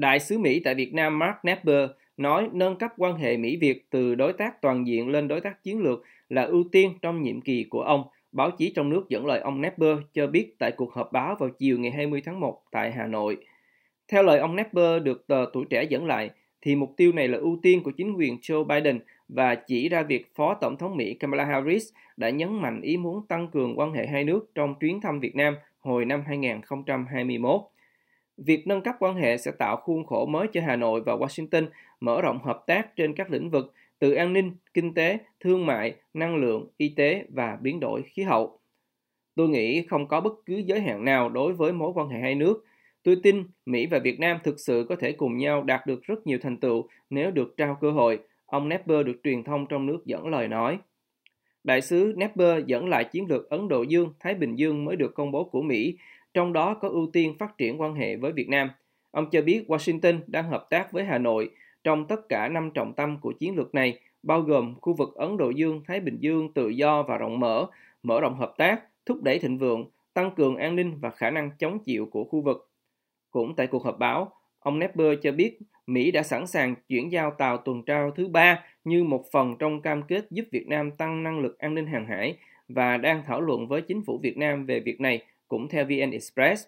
Đại sứ Mỹ tại Việt Nam Mark Nepper nói nâng cấp quan hệ Mỹ-Việt từ đối tác toàn diện lên đối tác chiến lược là ưu tiên trong nhiệm kỳ của ông. Báo chí trong nước dẫn lời ông Nepper cho biết tại cuộc họp báo vào chiều ngày 20 tháng 1 tại Hà Nội. Theo lời ông Nepper được tờ Tuổi Trẻ dẫn lại, thì mục tiêu này là ưu tiên của chính quyền Joe Biden và chỉ ra việc Phó Tổng thống Mỹ Kamala Harris đã nhấn mạnh ý muốn tăng cường quan hệ hai nước trong chuyến thăm Việt Nam hồi năm 2021. Việc nâng cấp quan hệ sẽ tạo khuôn khổ mới cho Hà Nội và Washington mở rộng hợp tác trên các lĩnh vực từ an ninh, kinh tế, thương mại, năng lượng, y tế và biến đổi khí hậu. Tôi nghĩ không có bất cứ giới hạn nào đối với mối quan hệ hai nước. Tôi tin Mỹ và Việt Nam thực sự có thể cùng nhau đạt được rất nhiều thành tựu nếu được trao cơ hội, ông Nepper được truyền thông trong nước dẫn lời nói. Đại sứ Nepper dẫn lại chiến lược Ấn Độ Dương-Thái Bình Dương mới được công bố của Mỹ, trong đó có ưu tiên phát triển quan hệ với Việt Nam. Ông cho biết Washington đang hợp tác với Hà Nội trong tất cả năm trọng tâm của chiến lược này, bao gồm khu vực Ấn Độ Dương-Thái Bình Dương tự do và rộng mở, mở rộng hợp tác, thúc đẩy thịnh vượng, tăng cường an ninh và khả năng chống chịu của khu vực. Cũng tại cuộc họp báo, ông Nepper cho biết Mỹ đã sẵn sàng chuyển giao tàu tuần tra thứ ba như một phần trong cam kết giúp Việt Nam tăng năng lực an ninh hàng hải và đang thảo luận với chính phủ Việt Nam về việc này, cũng theo VN Express.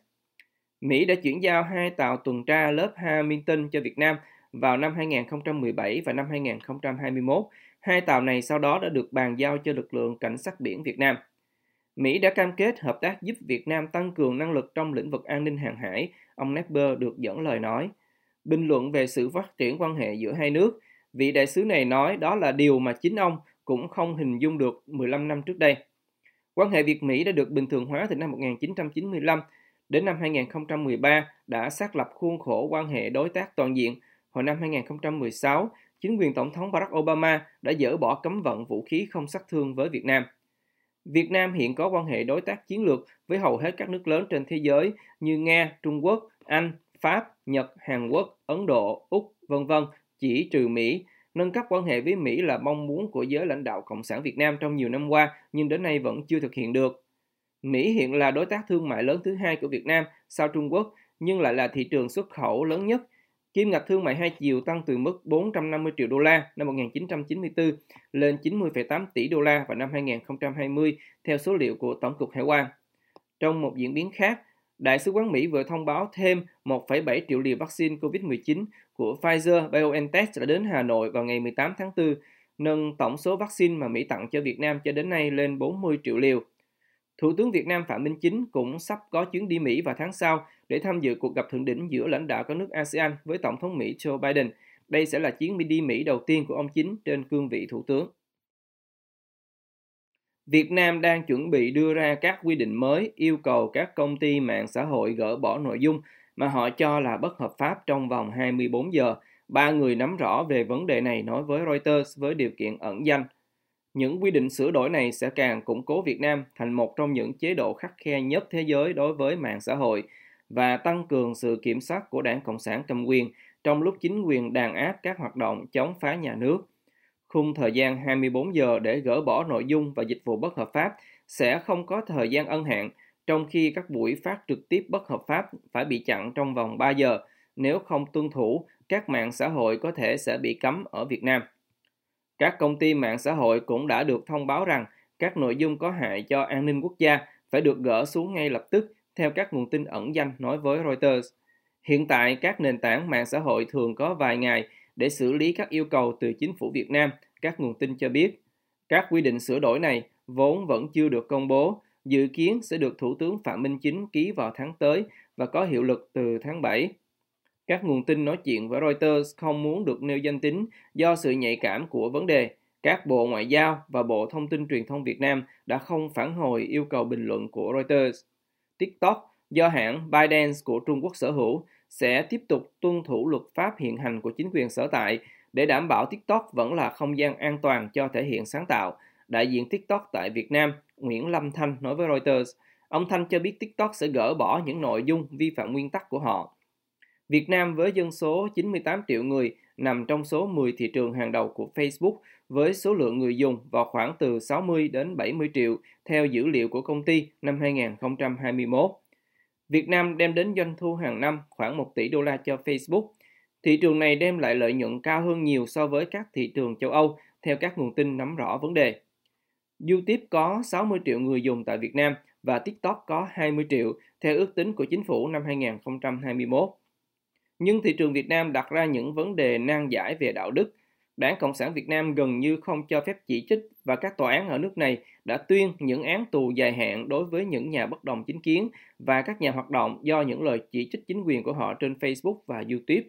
Mỹ đã chuyển giao hai tàu tuần tra lớp Hamilton cho Việt Nam vào năm 2017 và năm 2021. Hai tàu này sau đó đã được bàn giao cho lực lượng cảnh sát biển Việt Nam. Mỹ đã cam kết hợp tác giúp Việt Nam tăng cường năng lực trong lĩnh vực an ninh hàng hải, ông Nepper được dẫn lời nói. Bình luận về sự phát triển quan hệ giữa hai nước, vị đại sứ này nói đó là điều mà chính ông cũng không hình dung được 15 năm trước đây. Quan hệ Việt-Mỹ đã được bình thường hóa từ năm 1995 đến năm 2013 đã xác lập khuôn khổ quan hệ đối tác toàn diện. Hồi năm 2016, chính quyền Tổng thống Barack Obama đã dỡ bỏ cấm vận vũ khí không sát thương với Việt Nam. Việt Nam hiện có quan hệ đối tác chiến lược với hầu hết các nước lớn trên thế giới như Nga, Trung Quốc, Anh, Pháp, Nhật, Hàn Quốc, Ấn Độ, Úc, vân vân, chỉ trừ Mỹ. Nâng cấp quan hệ với Mỹ là mong muốn của giới lãnh đạo Cộng sản Việt Nam trong nhiều năm qua, nhưng đến nay vẫn chưa thực hiện được. Mỹ hiện là đối tác thương mại lớn thứ hai của Việt Nam sau Trung Quốc, nhưng lại là thị trường xuất khẩu lớn nhất Kim ngạch thương mại hai chiều tăng từ mức 450 triệu đô la năm 1994 lên 90,8 tỷ đô la vào năm 2020 theo số liệu của Tổng cục Hải quan. Trong một diễn biến khác, Đại sứ quán Mỹ vừa thông báo thêm 1,7 triệu liều vaccine COVID-19 của Pfizer-BioNTech đã đến Hà Nội vào ngày 18 tháng 4, nâng tổng số vaccine mà Mỹ tặng cho Việt Nam cho đến nay lên 40 triệu liều. Thủ tướng Việt Nam Phạm Minh Chính cũng sắp có chuyến đi Mỹ vào tháng sau để tham dự cuộc gặp thượng đỉnh giữa lãnh đạo các nước ASEAN với Tổng thống Mỹ Joe Biden. Đây sẽ là chuyến đi Mỹ đầu tiên của ông Chính trên cương vị thủ tướng. Việt Nam đang chuẩn bị đưa ra các quy định mới yêu cầu các công ty mạng xã hội gỡ bỏ nội dung mà họ cho là bất hợp pháp trong vòng 24 giờ. Ba người nắm rõ về vấn đề này nói với Reuters với điều kiện ẩn danh. Những quy định sửa đổi này sẽ càng củng cố Việt Nam thành một trong những chế độ khắc khe nhất thế giới đối với mạng xã hội và tăng cường sự kiểm soát của Đảng Cộng sản cầm quyền trong lúc chính quyền đàn áp các hoạt động chống phá nhà nước. Khung thời gian 24 giờ để gỡ bỏ nội dung và dịch vụ bất hợp pháp sẽ không có thời gian ân hạn, trong khi các buổi phát trực tiếp bất hợp pháp phải bị chặn trong vòng 3 giờ. Nếu không tuân thủ, các mạng xã hội có thể sẽ bị cấm ở Việt Nam. Các công ty mạng xã hội cũng đã được thông báo rằng các nội dung có hại cho an ninh quốc gia phải được gỡ xuống ngay lập tức, theo các nguồn tin ẩn danh nói với Reuters. Hiện tại, các nền tảng mạng xã hội thường có vài ngày để xử lý các yêu cầu từ chính phủ Việt Nam, các nguồn tin cho biết. Các quy định sửa đổi này vốn vẫn chưa được công bố, dự kiến sẽ được Thủ tướng Phạm Minh Chính ký vào tháng tới và có hiệu lực từ tháng 7. Các nguồn tin nói chuyện với Reuters không muốn được nêu danh tính do sự nhạy cảm của vấn đề. Các Bộ Ngoại giao và Bộ Thông tin Truyền thông Việt Nam đã không phản hồi yêu cầu bình luận của Reuters. TikTok do hãng ByteDance của Trung Quốc sở hữu sẽ tiếp tục tuân thủ luật pháp hiện hành của chính quyền sở tại để đảm bảo TikTok vẫn là không gian an toàn cho thể hiện sáng tạo. Đại diện TikTok tại Việt Nam, Nguyễn Lâm Thanh nói với Reuters, ông Thanh cho biết TikTok sẽ gỡ bỏ những nội dung vi phạm nguyên tắc của họ. Việt Nam với dân số 98 triệu người nằm trong số 10 thị trường hàng đầu của Facebook với số lượng người dùng vào khoảng từ 60 đến 70 triệu theo dữ liệu của công ty năm 2021. Việt Nam đem đến doanh thu hàng năm khoảng 1 tỷ đô la cho Facebook. Thị trường này đem lại lợi nhuận cao hơn nhiều so với các thị trường châu Âu, theo các nguồn tin nắm rõ vấn đề. YouTube có 60 triệu người dùng tại Việt Nam và TikTok có 20 triệu, theo ước tính của chính phủ năm 2021. Nhưng thị trường Việt Nam đặt ra những vấn đề nan giải về đạo đức. Đảng Cộng sản Việt Nam gần như không cho phép chỉ trích và các tòa án ở nước này đã tuyên những án tù dài hạn đối với những nhà bất đồng chính kiến và các nhà hoạt động do những lời chỉ trích chính quyền của họ trên Facebook và YouTube.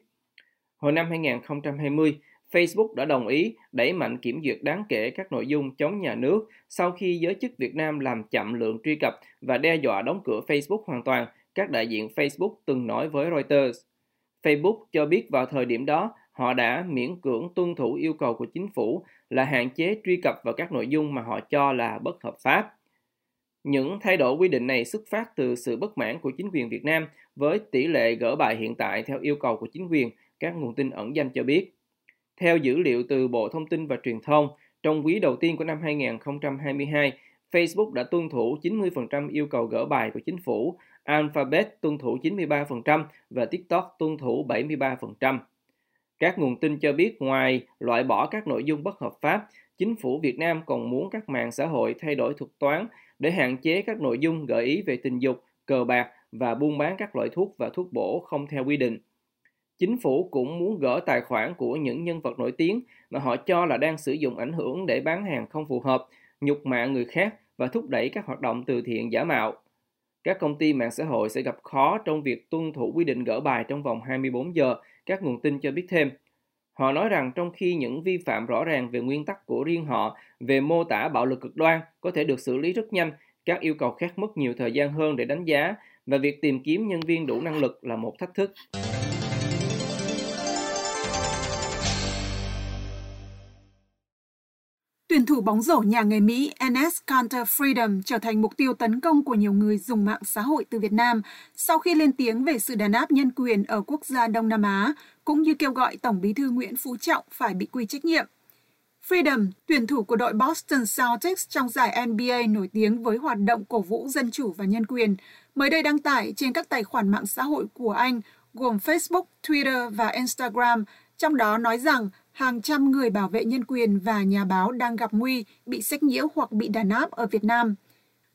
Hồi năm 2020, Facebook đã đồng ý đẩy mạnh kiểm duyệt đáng kể các nội dung chống nhà nước sau khi giới chức Việt Nam làm chậm lượng truy cập và đe dọa đóng cửa Facebook hoàn toàn, các đại diện Facebook từng nói với Reuters. Facebook cho biết vào thời điểm đó họ đã miễn cưỡng tuân thủ yêu cầu của chính phủ là hạn chế truy cập vào các nội dung mà họ cho là bất hợp pháp. Những thay đổi quy định này xuất phát từ sự bất mãn của chính quyền Việt Nam với tỷ lệ gỡ bài hiện tại theo yêu cầu của chính quyền, các nguồn tin ẩn danh cho biết. Theo dữ liệu từ Bộ Thông tin và Truyền thông, trong quý đầu tiên của năm 2022, Facebook đã tuân thủ 90% yêu cầu gỡ bài của chính phủ, Alphabet tuân thủ 93% và TikTok tuân thủ 73%. Các nguồn tin cho biết ngoài loại bỏ các nội dung bất hợp pháp, chính phủ Việt Nam còn muốn các mạng xã hội thay đổi thuật toán để hạn chế các nội dung gợi ý về tình dục, cờ bạc và buôn bán các loại thuốc và thuốc bổ không theo quy định. Chính phủ cũng muốn gỡ tài khoản của những nhân vật nổi tiếng mà họ cho là đang sử dụng ảnh hưởng để bán hàng không phù hợp, nhục mạ người khác và thúc đẩy các hoạt động từ thiện giả mạo. Các công ty mạng xã hội sẽ gặp khó trong việc tuân thủ quy định gỡ bài trong vòng 24 giờ, các nguồn tin cho biết thêm. Họ nói rằng trong khi những vi phạm rõ ràng về nguyên tắc của riêng họ về mô tả bạo lực cực đoan có thể được xử lý rất nhanh, các yêu cầu khác mất nhiều thời gian hơn để đánh giá và việc tìm kiếm nhân viên đủ năng lực là một thách thức. Tuyển thủ bóng rổ nhà nghề Mỹ Enes Kanter Freedom trở thành mục tiêu tấn công của nhiều người dùng mạng xã hội từ Việt Nam sau khi lên tiếng về sự đàn áp nhân quyền ở quốc gia Đông Nam Á, cũng như kêu gọi Tổng bí thư Nguyễn Phú Trọng phải bị quy trách nhiệm. Freedom, tuyển thủ của đội Boston Celtics trong giải NBA nổi tiếng với hoạt động cổ vũ dân chủ và nhân quyền, mới đây đăng tải trên các tài khoản mạng xã hội của anh gồm Facebook, Twitter và Instagram, trong đó nói rằng hàng trăm người bảo vệ nhân quyền và nhà báo đang gặp nguy, bị sách nhiễu hoặc bị đàn áp ở Việt Nam.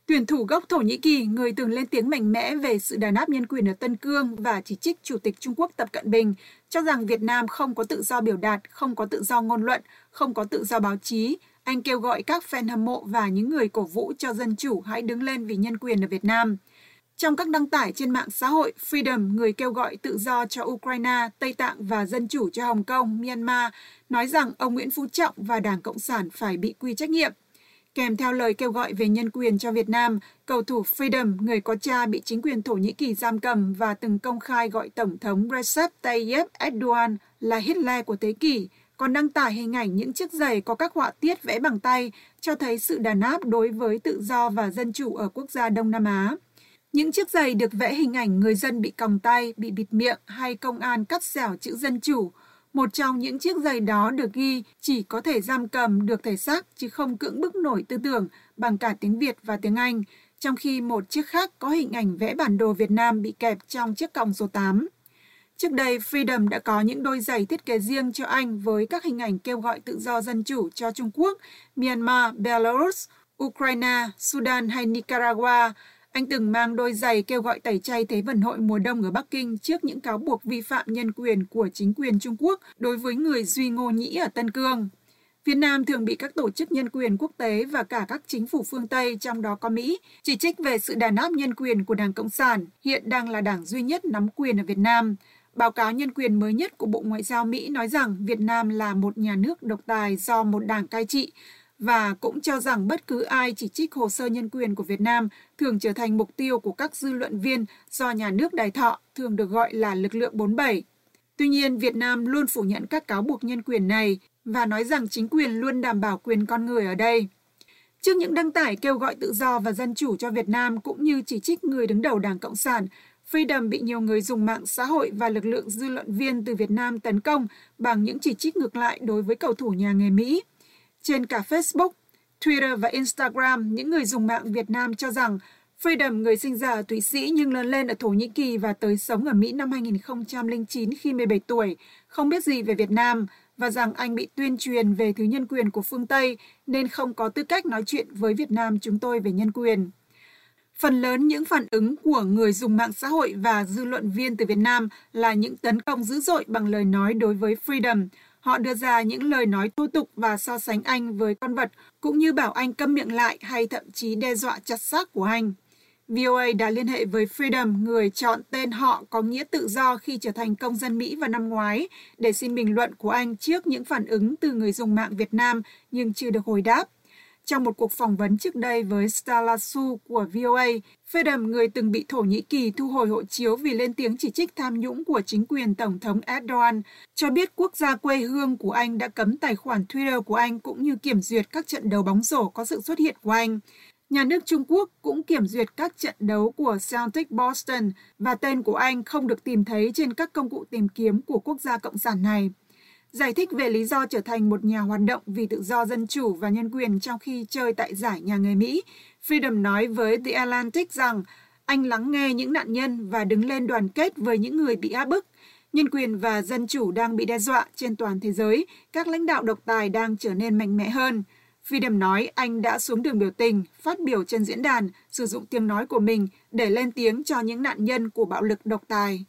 Tuyển thủ gốc Thổ Nhĩ Kỳ, người từng lên tiếng mạnh mẽ về sự đàn áp nhân quyền ở Tân Cương và chỉ trích Chủ tịch Trung Quốc Tập Cận Bình, cho rằng Việt Nam không có tự do biểu đạt, không có tự do ngôn luận, không có tự do báo chí. Anh kêu gọi các fan hâm mộ và những người cổ vũ cho dân chủ hãy đứng lên vì nhân quyền ở Việt Nam. Trong các đăng tải trên mạng xã hội, Freedom, người kêu gọi tự do cho Ukraine, Tây Tạng và dân chủ cho Hồng Kông, Myanmar, nói rằng ông Nguyễn Phú Trọng và Đảng Cộng sản phải bị quy trách nhiệm. Kèm theo lời kêu gọi về nhân quyền cho Việt Nam, cầu thủ Freedom, người có cha bị chính quyền Thổ Nhĩ Kỳ giam cầm và từng công khai gọi Tổng thống Recep Tayyip Erdogan là Hitler của thế kỷ, còn đăng tải hình ảnh những chiếc giày có các họa tiết vẽ bằng tay, cho thấy sự đàn áp đối với tự do và dân chủ ở quốc gia Đông Nam Á. Những chiếc giày được vẽ hình ảnh người dân bị còng tay, bị bịt miệng hay công an cắt xẻo chữ dân chủ. Một trong những chiếc giày đó được ghi chỉ có thể giam cầm được thể xác chứ không cưỡng bức nổi tư tưởng bằng cả tiếng Việt và tiếng Anh, trong khi một chiếc khác có hình ảnh vẽ bản đồ Việt Nam bị kẹp trong chiếc còng số 8. Trước đây, Freedom đã có những đôi giày thiết kế riêng cho anh với các hình ảnh kêu gọi tự do dân chủ cho Trung Quốc, Myanmar, Belarus, Ukraine, Sudan hay Nicaragua, anh từng mang đôi giày kêu gọi tẩy chay Thế vận hội mùa đông ở Bắc Kinh trước những cáo buộc vi phạm nhân quyền của chính quyền Trung Quốc đối với người Duy Ngô Nhĩ ở Tân Cương. Việt Nam thường bị các tổ chức nhân quyền quốc tế và cả các chính phủ phương Tây, trong đó có Mỹ, chỉ trích về sự đàn áp nhân quyền của Đảng Cộng sản, hiện đang là đảng duy nhất nắm quyền ở Việt Nam. Báo cáo nhân quyền mới nhất của Bộ Ngoại giao Mỹ nói rằng Việt Nam là một nhà nước độc tài do một đảng cai trị, và cũng cho rằng bất cứ ai chỉ trích hồ sơ nhân quyền của Việt Nam thường trở thành mục tiêu của các dư luận viên do nhà nước đài thọ, thường được gọi là lực lượng 47. Tuy nhiên, Việt Nam luôn phủ nhận các cáo buộc nhân quyền này và nói rằng chính quyền luôn đảm bảo quyền con người ở đây. Trước những đăng tải kêu gọi tự do và dân chủ cho Việt Nam cũng như chỉ trích người đứng đầu Đảng Cộng sản, Freedom bị nhiều người dùng mạng xã hội và lực lượng dư luận viên từ Việt Nam tấn công bằng những chỉ trích ngược lại đối với cầu thủ nhà nghề Mỹ. Trên cả Facebook, Twitter và Instagram, những người dùng mạng Việt Nam cho rằng Freedom, người sinh ra ở Thụy Sĩ nhưng lớn lên ở Thổ Nhĩ Kỳ và tới sống ở Mỹ năm 2009 khi 17 tuổi, không biết gì về Việt Nam và rằng anh bị tuyên truyền về thứ nhân quyền của phương Tây nên không có tư cách nói chuyện với Việt Nam chúng tôi về nhân quyền. Phần lớn những phản ứng của người dùng mạng xã hội và dư luận viên từ Việt Nam là những tấn công dữ dội bằng lời nói đối với Freedom. Họ đưa ra những lời nói thô tục và so sánh anh với con vật, cũng như bảo anh câm miệng lại hay thậm chí đe dọa chặt xác của anh. VOA đã liên hệ với Freedom, người chọn tên họ có nghĩa tự do khi trở thành công dân Mỹ vào năm ngoái, để xin bình luận của anh trước những phản ứng từ người dùng mạng Việt Nam nhưng chưa được hồi đáp. Trong một cuộc phỏng vấn trước đây với Stalasu của VOA, Fedem, người từng bị Thổ Nhĩ Kỳ thu hồi hộ chiếu vì lên tiếng chỉ trích tham nhũng của chính quyền Tổng thống Erdogan, cho biết quốc gia quê hương của anh đã cấm tài khoản Twitter của anh cũng như kiểm duyệt các trận đấu bóng rổ có sự xuất hiện của anh. Nhà nước Trung Quốc cũng kiểm duyệt các trận đấu của Celtic Boston và tên của anh không được tìm thấy trên các công cụ tìm kiếm của quốc gia cộng sản này. Giải thích về lý do trở thành một nhà hoạt động vì tự do dân chủ và nhân quyền trong khi chơi tại giải nhà người Mỹ, Freedom nói với The Atlantic rằng anh lắng nghe những nạn nhân và đứng lên đoàn kết với những người bị áp bức. Nhân quyền và dân chủ đang bị đe dọa trên toàn thế giới, các lãnh đạo độc tài đang trở nên mạnh mẽ hơn. Freedom nói anh đã xuống đường biểu tình, phát biểu trên diễn đàn, sử dụng tiếng nói của mình để lên tiếng cho những nạn nhân của bạo lực độc tài.